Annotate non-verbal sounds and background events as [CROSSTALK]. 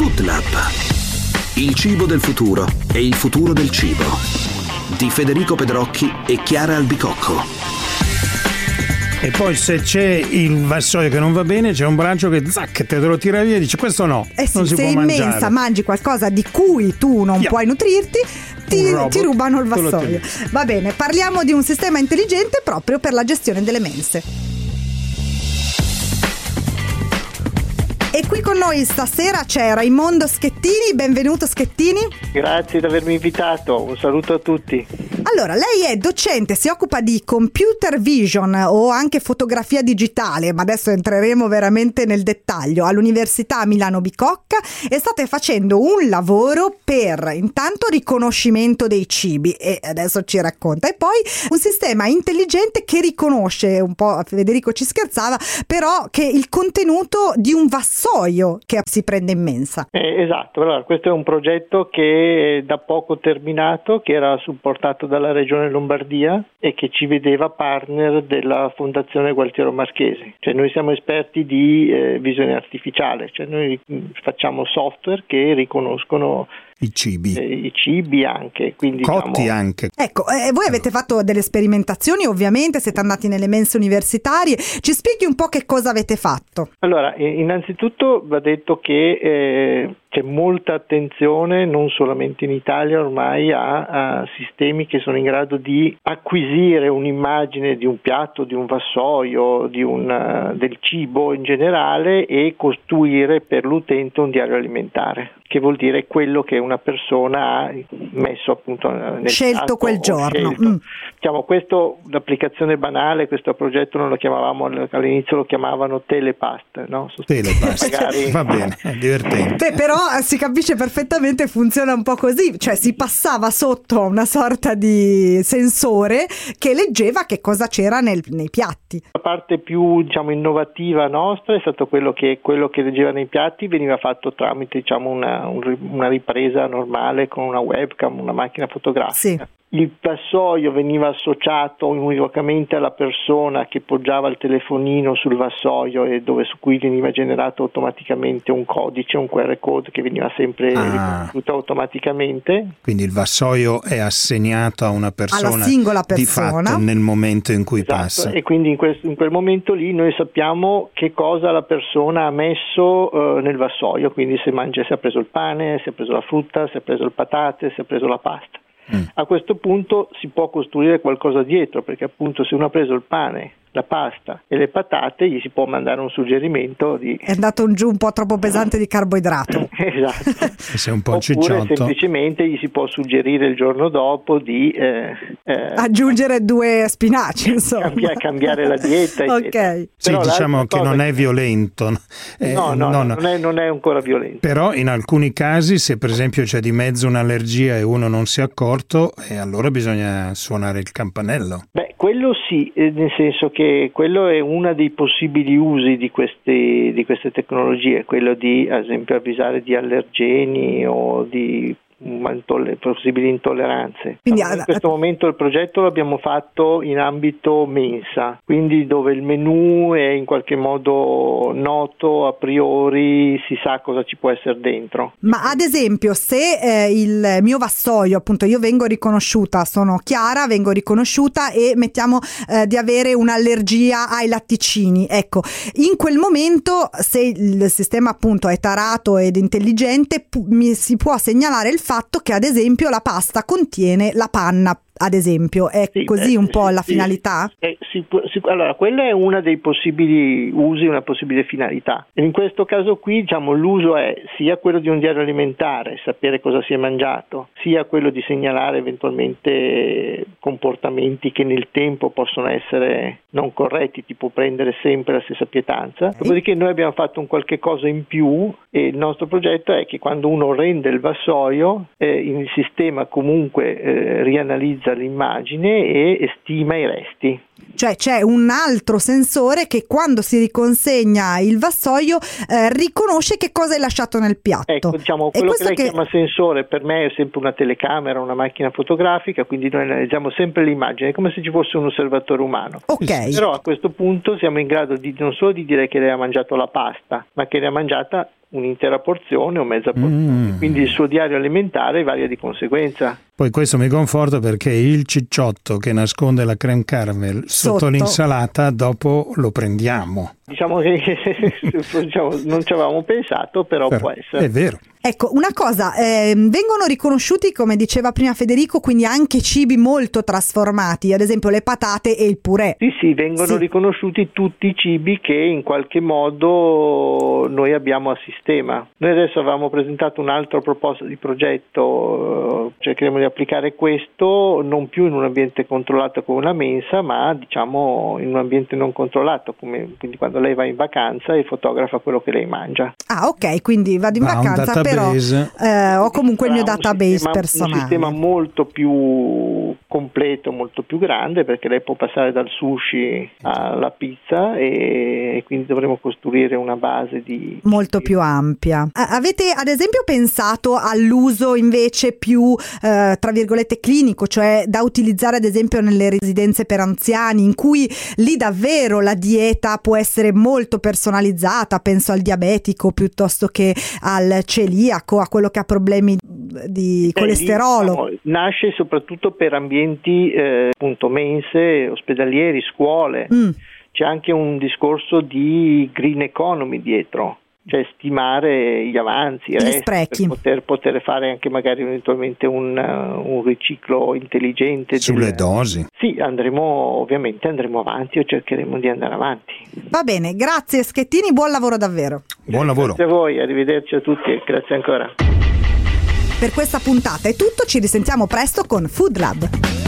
Food Lab. Il cibo del futuro e il futuro del cibo. Di Federico Pedrocchi e Chiara Albicocco. E poi se c'è il vassoio che non va bene, c'è un braccio che zac, te lo tira via e dice questo no, Eh sì, non si se può in mangiare. mensa mangi qualcosa di cui tu non Yeah. puoi nutrirti, ti, ti rubano il vassoio. Va bene, parliamo di un sistema intelligente proprio per la gestione delle mense. Qui con noi stasera c'è Raimondo Schettini, benvenuto Schettini. Grazie di avermi invitato, un saluto a tutti. Allora, lei è docente, si occupa di computer vision o anche fotografia digitale, ma adesso entreremo veramente nel dettaglio, all'Università Milano Bicocca e state facendo un lavoro per intanto riconoscimento dei cibi e adesso ci racconta e poi un sistema intelligente che riconosce, un po' Federico ci scherzava, però che il contenuto di un vassoio che si prende in mensa. Eh, esatto, allora, questo è un progetto che è da poco terminato, che era supportato dalla Regione Lombardia e che ci vedeva partner della Fondazione Gualtiero Marchesi. Cioè noi siamo esperti di eh, visione artificiale, cioè noi facciamo software che riconoscono I cibi. eh, i cibi anche. Quindi, Cotti diciamo, anche. Ecco, eh, voi avete fatto delle sperimentazioni, ovviamente, siete andati nelle mense universitarie. Ci spieghi un po' che cosa avete fatto? Allora, innanzitutto va detto che eh, c'è molta attenzione, non solamente in Italia ormai, a, a sistemi che sono in grado di acquisire un'immagine di un piatto, di un vassoio, di un, eh, del cibo in generale e costruire per l'utente un diario alimentare che vuol dire quello che una persona ha messo appunto nel Scelto piatto quel giorno. scelto. Mm. Diciamo, questo l'applicazione banale, questo progetto non lo chiamavamo all'inizio lo chiamavano telepast, no? Telepast. Magari- Va bene, è [LAUGHS] divertente. Beh, però eh, si capisce perfettamente, funziona un po' così, cioè si passava sotto una sorta di sensore che leggeva che cosa c'era nel- nei piatti. La parte più diciamo, innovativa nostra è stato quello che quello che leggeva nei piatti veniva fatto tramite diciamo, una, un- una ripresa normale con una webcam, una macchina fotografica. Il vassoio veniva associato univocamente alla persona che poggiava il telefonino sul vassoio e dove su cui veniva generato automaticamente un codice, un QR code che veniva sempre Ah. riconosciuto automaticamente. Quindi il vassoio è assegnato a una persona Alla singola di persona. fatto nel momento in cui Esatto, passa. E quindi in, questo- in quel momento lì noi sappiamo che cosa la persona ha messo eh, nel vassoio, quindi se mangia, se ha preso il pane, se ha preso la frutta, se ha preso le patate, se ha preso la pasta. Mm. A questo punto si può costruire qualcosa dietro, perché appunto se uno ha preso il pane, la pasta e le patate, gli si può mandare un suggerimento di... È andato un giù un po' troppo pesante di carboidrato. [LAUGHS] esatto. Sei un po' Oppure cicciotto. semplicemente gli si può suggerire il giorno dopo di eh, eh, Aggiungere due spinaci, [LAUGHS] insomma. Cambia- cambiare la dieta, ok. Sì, Però diciamo che non è violento. Eh, No, no, no, Non, è, non è ancora violento. Però in alcuni casi, se per esempio c'è di mezzo un'allergia e uno non si è accorto, eh, allora bisogna suonare il campanello. Beh, quello sì, eh, nel senso che quello è uno dei possibili usi di queste, di queste tecnologie, quello di ad esempio avvisare di allergeni o di intolle- possibili intolleranze. Quindi, in questo momento il progetto l'abbiamo fatto in ambito mensa, quindi dove il menù è in qualche modo noto a priori, si sa cosa ci può essere dentro. Ma ad esempio, se eh, il mio vassoio, appunto, io vengo riconosciuta, sono Chiara, vengo riconosciuta e mettiamo eh, di avere un'allergia ai latticini, ecco, in quel momento, se il sistema appunto è tarato ed intelligente, pu- mi si può segnalare il fatto che ad esempio la pasta contiene la panna. Ad esempio, è Sì, così beh, un po' la finalità? Eh, sicu- sic- allora, quella è una dei possibili usi, una possibile finalità. In questo caso qui, diciamo, l'uso è sia quello di un diario alimentare, sapere cosa si è mangiato, sia quello di segnalare eventualmente comportamenti che nel tempo possono essere non corretti, tipo prendere sempre la stessa pietanza. Dopodiché noi abbiamo fatto un qualche cosa in più e il nostro progetto è che quando uno rende il vassoio, eh, il sistema comunque eh, rianalizza l'immagine e stima i resti. Cioè c'è un altro sensore che quando si riconsegna il vassoio eh, riconosce che cosa hai lasciato nel piatto. Ecco, diciamo, quello che lei chiama sensore per me è sempre una telecamera, una macchina fotografica, quindi noi analizziamo sempre l'immagine, è come se ci fosse un osservatore umano. Ok. Però a questo punto siamo in grado di, non solo di dire che lei ha mangiato la pasta, ma che ne ha mangiata un'intera porzione o mezza porzione, Mm. quindi il suo diario alimentare varia di conseguenza. Poi questo mi conforta perché il cicciotto che nasconde la creme caramel sotto, Sotto. l'insalata dopo lo prendiamo. Diciamo che [LAUGHS] diciamo, non ci avevamo pensato, però, Però può essere. È vero. Ecco, una cosa, ehm, vengono riconosciuti, come diceva prima Federico, quindi anche cibi molto trasformati, ad esempio le patate e il purè. Sì, sì, vengono Sì. riconosciuti tutti i cibi che in qualche modo noi abbiamo a sistema. Noi adesso avevamo presentato un'altra proposta di progetto, eh, cercheremo di applicare questo non più in un ambiente controllato come una mensa, ma diciamo in un ambiente non controllato, come, quindi quando lei va in vacanza e fotografa quello che lei mangia. Ah, ok, quindi vado in Ma un vacanza, però database. eh, ho comunque il mio Sarà un database sistema- personale. Un sistema molto più completo, molto più grande, perché lei può passare dal sushi alla pizza e quindi dovremo costruire una base di... molto di- più ampia. Avete ad esempio pensato all'uso invece più eh, tra virgolette clinico, cioè da utilizzare ad esempio nelle residenze per anziani, in cui lì davvero la dieta può essere molto personalizzata, penso al diabetico piuttosto che al celiaco, a quello che ha problemi di Eh, colesterolo. lì, diciamo, nasce soprattutto per ambienti eh, appunto mense, ospedalieri, scuole. Mm. C'è anche un discorso di green economy dietro, cioè stimare gli avanzi, Gli resti, sprechi. per poter, poter fare anche magari eventualmente un, un riciclo intelligente. Sulle del- dosi. Sì, andremo ovviamente andremo avanti o cercheremo di andare avanti. Va bene, grazie Schettini, buon lavoro davvero. Buon lavoro. Grazie a voi, arrivederci a tutti e grazie ancora. Per questa puntata è tutto, ci risentiamo presto con Food Lab.